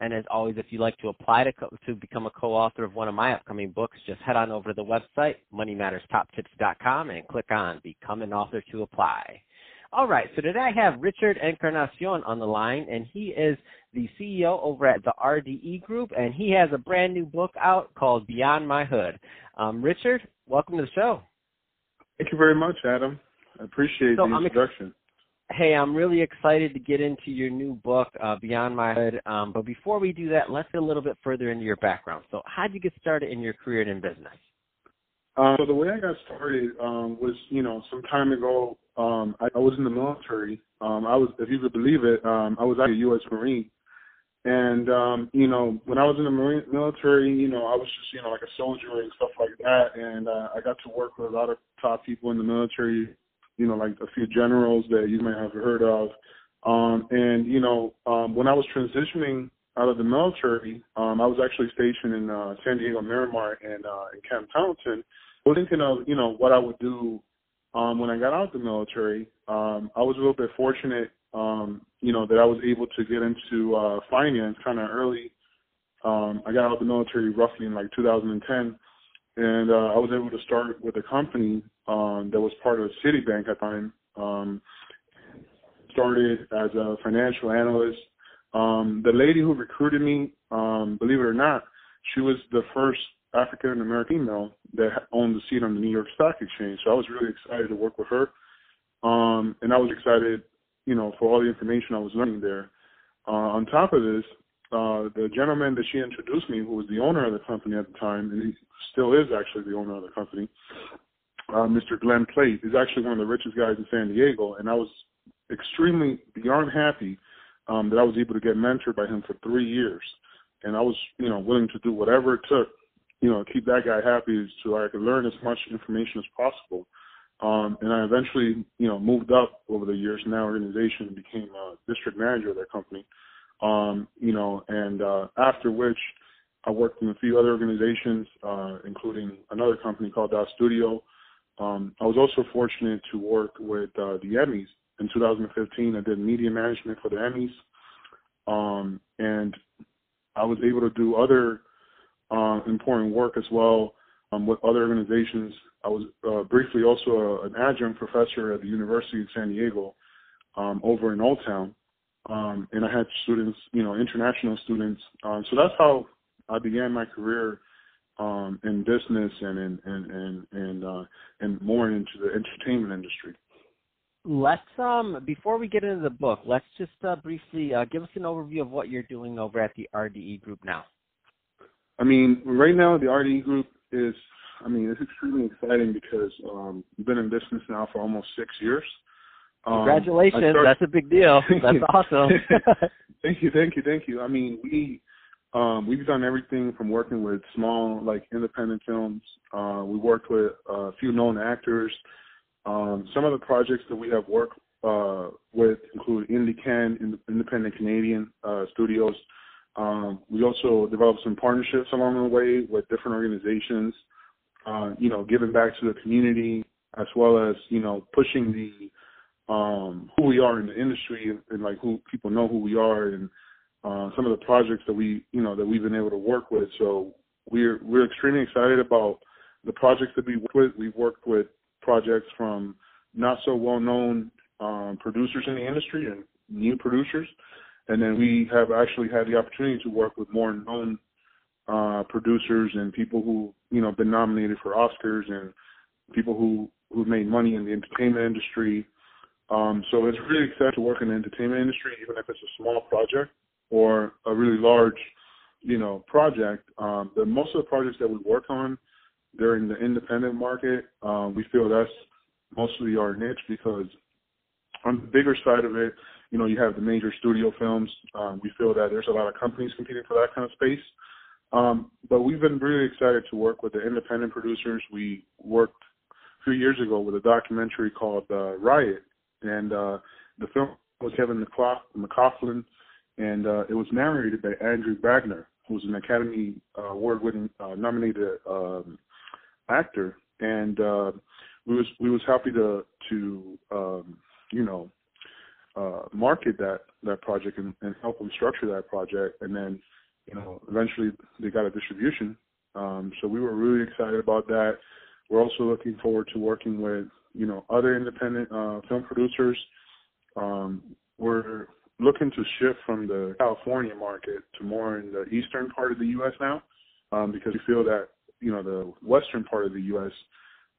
And as always, if you'd like to apply to, co- to become a co-author of one of my upcoming books, just head on over to the website, moneymatterstoptips.com, and click on Become an Author to apply. All right, so today I have Richard Encarnacion on the line, and he is the CEO over at the RDE Group, and he has a brand new book out called Beyond My Hood. Um, Richard, welcome to the show. Thank you very much, Adam. I appreciate So the introduction. Hey, I'm really excited to get into your new book, uh, Beyond My Hood. Um, but before we do that, let's get a little bit further into your background. So, how'd you get started in your career and in business? Um, so the way I got started um, was, you know, some time ago. Um, I, I was in the military. Um, I was, if you could believe it, um, I was actually a U.S. Marine. And um, you know, when I was in the Marine military, you know, I was just, you know, like a soldier and stuff like that. And uh, I got to work with a lot of top people in the military. You know, like a few generals that you might have heard of. Um, and you know, um, when I was transitioning out of the military, um, I was actually stationed in uh, San Diego Miramar and uh, in Camp Pendleton. I was thinking of you know what I would do um, when I got out of the military. Um, I was a little bit fortunate, um, you know, that I was able to get into uh, finance kind of early. Um, I got out of the military roughly in like 2010, and uh, I was able to start with a company um, that was part of Citibank at the time. Um, started as a financial analyst. Um, the lady who recruited me, um, believe it or not, she was the first African American female that owned the seat on the New York Stock Exchange. So I was really excited to work with her. Um, and I was excited, you know, for all the information I was learning there. Uh, on top of this, uh, the gentleman that she introduced me, who was the owner of the company at the time, and he still is actually the owner of the company, uh, Mr. Glenn Plate, is actually one of the richest guys in San Diego. And I was extremely beyond happy um, that I was able to get mentored by him for three years. And I was, you know, willing to do whatever it took, you know, to keep that guy happy so I could learn as much information as possible. Um, and I eventually, you know, moved up over the years in that organization and became a district manager of that company. Um, you know, and uh, after which I worked in a few other organizations, uh, including another company called Dot Studio. Um, I was also fortunate to work with uh, the Emmys in 2015. I did media management for the Emmys, um, and I was able to do other uh, important work as well um, with other organizations. I was uh, briefly also a, an adjunct professor at the University of San Diego um, over in Old Town, um, and I had students, you know, international students. Um, so that's how I began my career um, in business and in and and and uh, and more into the entertainment industry. Let's um before we get into the book, let's just uh, briefly uh, give us an overview of what you're doing over at the RDE Group now. I mean, right now the RDE Group is, I mean, it's extremely exciting because um, we've been in business now for almost six years. Um, Congratulations, started- that's a big deal. That's awesome. thank you, thank you, thank you. I mean, we um, we've done everything from working with small, like independent films. Uh, we worked with a few known actors. Um, some of the projects that we have worked uh, with include IndieCan, Ind- Independent Canadian uh, Studios. Um, we also developed some partnerships along the way with different organizations. Uh, you know, giving back to the community as well as you know pushing the um, who we are in the industry and, and like who people know who we are and uh, some of the projects that we you know that we've been able to work with. So we're we're extremely excited about the projects that we work with. We've worked with projects from not so well known um, producers in the industry and new producers, and then we have actually had the opportunity to work with more known uh, producers and people who you know been nominated for Oscars and people who who've made money in the entertainment industry. Um, so it's really exciting to work in the entertainment industry, even if it's a small project or a really large, you know, project. Um, the most of the projects that we work on, they're in the independent market. Um, we feel that's mostly our niche because on the bigger side of it, you know, you have the major studio films. Um, we feel that there's a lot of companies competing for that kind of space. Um, but we've been really excited to work with the independent producers. We worked a few years ago with a documentary called uh, Riot, and uh, the film was Kevin McLaughlin, and uh, it was narrated by Andrew Wagner, who's an Academy Award-winning uh, nominated um, actor, and uh, we was we was happy to to um, you know uh, market that that project and, and help them structure that project, and then you know eventually they got a distribution. Um, so we were really excited about that. We're also looking forward to working with you know other independent uh, film producers. Um, we're looking to shift from the California market to more in the eastern part of the U.S. now, um, because we feel that you know the western part of the U.S.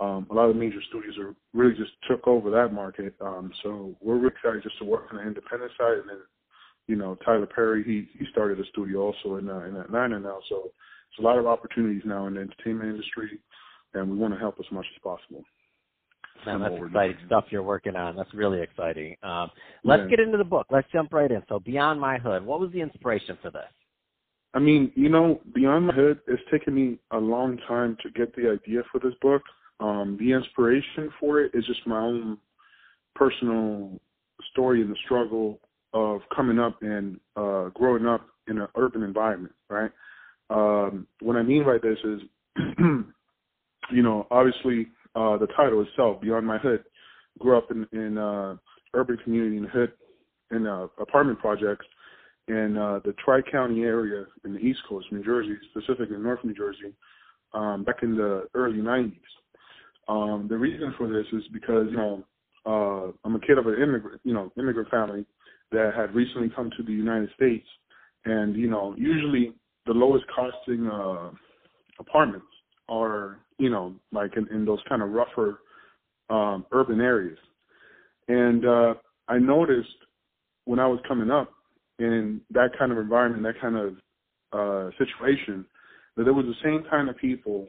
Um, a lot of the major studios are really just took over that market. Um, so we're really excited just to work on the independent side, and then you know Tyler Perry he he started a studio also in uh, in Atlanta now. So it's a lot of opportunities now in the entertainment industry, and we want to help as much as possible. Man, that's exciting stuff you're working on. That's really exciting. Um, let's yeah. get into the book. Let's jump right in. So, Beyond My Hood, what was the inspiration for this? I mean, you know, Beyond My Hood, it's taken me a long time to get the idea for this book. Um, the inspiration for it is just my own personal story and the struggle of coming up and uh, growing up in an urban environment, right? Um, what I mean by this is, you know, obviously uh, the title itself, Beyond My Hood, grew up in, in uh, urban community in hood in uh, apartment projects in uh, the Tri County area in the East Coast, New Jersey, specifically North New Jersey, um, back in the early 90s. Um, the reason for this is because you know uh, I'm a kid of an immigrant, you know, immigrant family that had recently come to the United States, and you know, usually the lowest costing uh, apartments are you know like in, in those kind of rougher um, urban areas, and uh, I noticed when I was coming up in that kind of environment, that kind of uh, situation, that there was the same kind of people,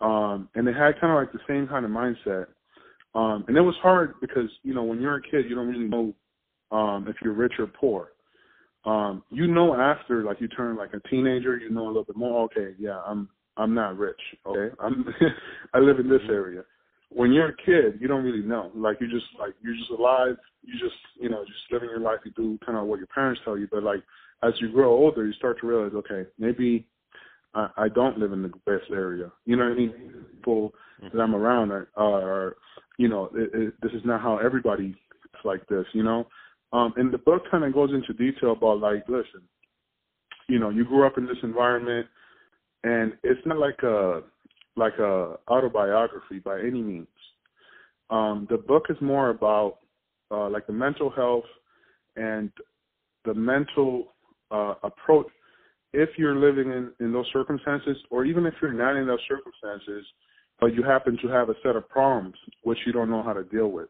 um, and they had kind of like the same kind of mindset. Um, and it was hard because you know when you're a kid, you don't really know um, if you're rich or poor. Um, you know after like you turn like a teenager, you know a little bit more. Okay, yeah, I'm I'm not rich. Okay, I'm I live in this mm-hmm. area. When you're a kid, you don't really know. Like you just like you're just alive. You just you know just living your life. You do kind of what your parents tell you. But like as you grow older, you start to realize, okay, maybe I, I don't live in the best area. You know what I mean? People mm-hmm. that I'm around are, are you know, it, it, this is not how everybody is like this. You know, um, and the book kind of goes into detail about like, listen, you know, you grew up in this environment and it's not like a like a autobiography by any means. Um, the book is more about uh, like the mental health and the mental uh, approach if you're living in, in those circumstances, or even if you're not in those circumstances, but you happen to have a set of problems which you don't know how to deal with.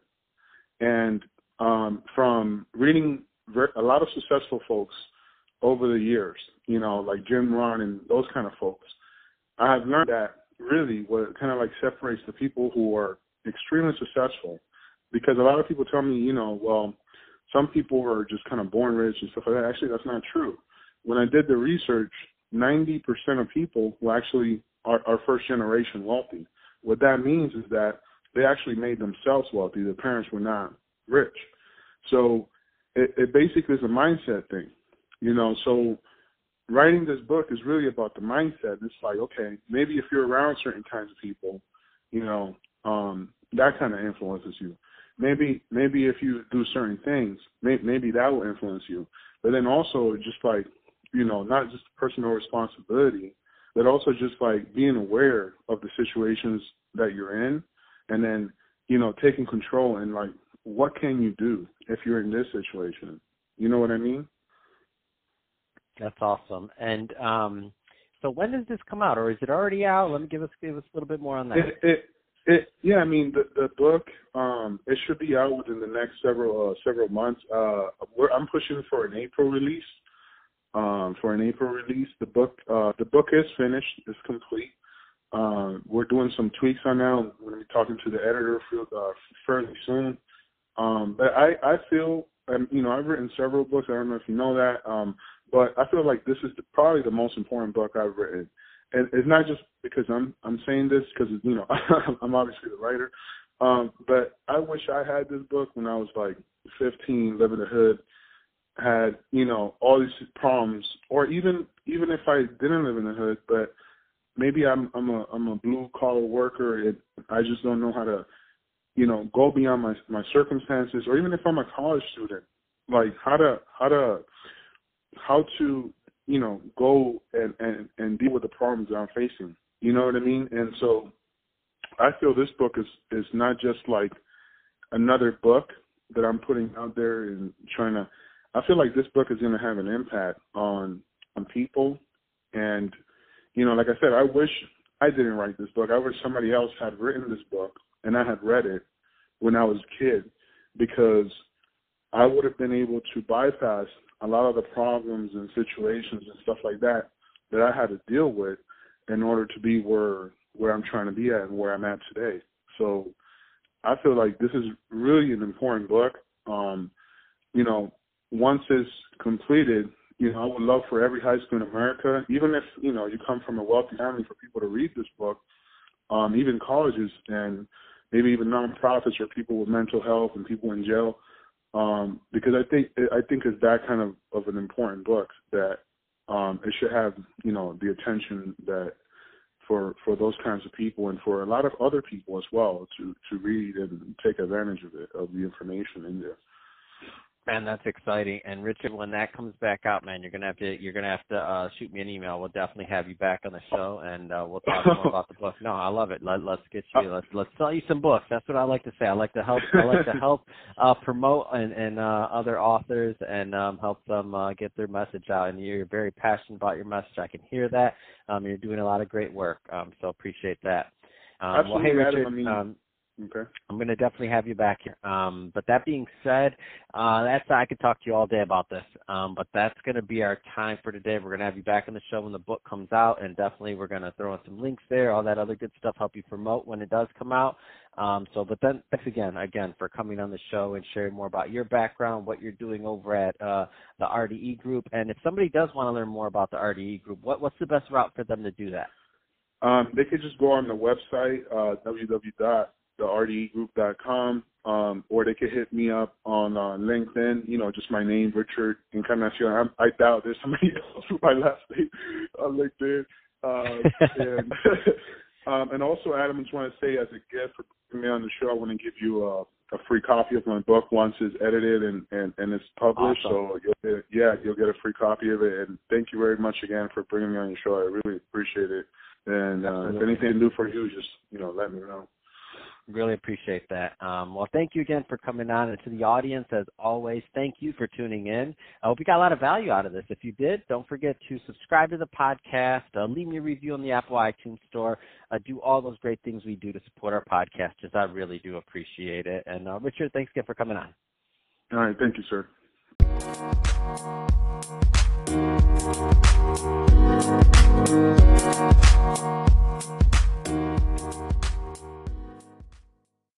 And um, from reading a lot of successful folks over the years, you know, like Jim Rohn and those kind of folks, I have learned that really what kind of like separates the people who are extremely successful, because a lot of people tell me, you know, well, some people are just kind of born rich and stuff like that. Actually, that's not true. When I did the research, 90% of people who actually are, are first generation wealthy. What that means is that they actually made themselves wealthy. Their parents were not rich. So it, it basically is a mindset thing, you know. So writing this book is really about the mindset. It's like, okay, maybe if you're around certain kinds of people, you know, um, that kind of influences you. Maybe, maybe if you do certain things, may, maybe that will influence you. But then also, just like, you know, not just personal responsibility, but also just like being aware of the situations that you're in, and then, you know, taking control and like, what can you do if you're in this situation? You know what I mean? That's awesome. And um, so when does this come out, or is it already out? Let me give us give us a little bit more on that. It, it, it yeah, I mean the the book um, it should be out within the next several uh, several months. Uh, I'm pushing for an April release. Um, for an April release, the book uh, the book is finished, it's complete. Uh, we're doing some tweaks on that. I'm going to be talking to the editor uh, fairly soon. Um, but I I feel um, you know I've written several books. I don't know if you know that. Um, but I feel like this is the, probably the most important book I've written, and it's not just because I'm I'm saying this because you know I'm obviously the writer, Um, but I wish I had this book when I was like 15, living in the hood, had you know all these problems, or even even if I didn't live in the hood, but maybe I'm I'm a I'm a blue collar worker and I just don't know how to, you know, go beyond my my circumstances, or even if I'm a college student, like how to how to how to you know go and and and deal with the problems that I'm facing. You know what I mean? And so I feel this book is is not just like another book that I'm putting out there and trying to. I feel like this book is going to have an impact on on people, and you know, like I said, I wish I didn't write this book. I wish somebody else had written this book and I had read it when I was a kid, because I would have been able to bypass a lot of the problems and situations and stuff like that that I had to deal with in order to be where where I'm trying to be at and where I'm at today. So I feel like this is really an important book. Um, you know, once it's completed, you know, I would love for every high school in America, even if, you know, you come from a wealthy family, for people to read this book, um, even colleges and maybe even nonprofits or people with mental health and people in jail. Um, because I think I think it's that kind of, of an important book that um, it should have, you know, the attention that for for those kinds of people and for a lot of other people as well to to read and take advantage of it of the information in there. Man, that's exciting. And Richard, when that comes back out, man, you're gonna have to you're gonna have to uh, shoot me an email. We'll definitely have you back on the show, and uh, we'll talk more about the book. No, I love it. Let, let's get you. Let's let's sell you some books. That's what I like to say. I like to help. I like to help uh, promote and and uh, other authors and um, help them uh, get their message out. And you're very passionate about your message. I can hear that. Um, you're doing a lot of great work. Um, so appreciate that. Um, Absolutely, well, hey Richard. Adam, I mean, um, Okay. I'm going to definitely have you back here. Um, but that being said, uh, that's I could talk to you all day about this. Um, but that's going to be our time for today. We're going to have you back on the show when the book comes out, and definitely we're going to throw in some links there, all that other good stuff, help you promote when it does come out. Um, so, but then thanks again, again for coming on the show and sharing more about your background, what you're doing over at uh, the RDE Group, and if somebody does want to learn more about the RDE Group, what, what's the best route for them to do that? Um, they could just go on the website, uh, www the rdegroup.com, um, or they could hit me up on uh, LinkedIn. You know, just my name, Richard Encarnacion. I, I doubt there's somebody else with my last name on LinkedIn. Uh, and um, and also, Adam, I just want to say as a gift for putting me on the show, I want to give you a, a free copy of my book once it's edited and and, and it's published. Awesome. So you'll get, yeah, you'll get a free copy of it. And thank you very much again for bringing me on your show. I really appreciate it. And uh, if anything do for you, just you know, let me know. Really appreciate that. Um, well, thank you again for coming on. And to the audience, as always, thank you for tuning in. I hope you got a lot of value out of this. If you did, don't forget to subscribe to the podcast, uh, leave me a review on the Apple iTunes Store, uh, do all those great things we do to support our podcasters. I really do appreciate it. And uh, Richard, thanks again for coming on. All right. Thank you, sir.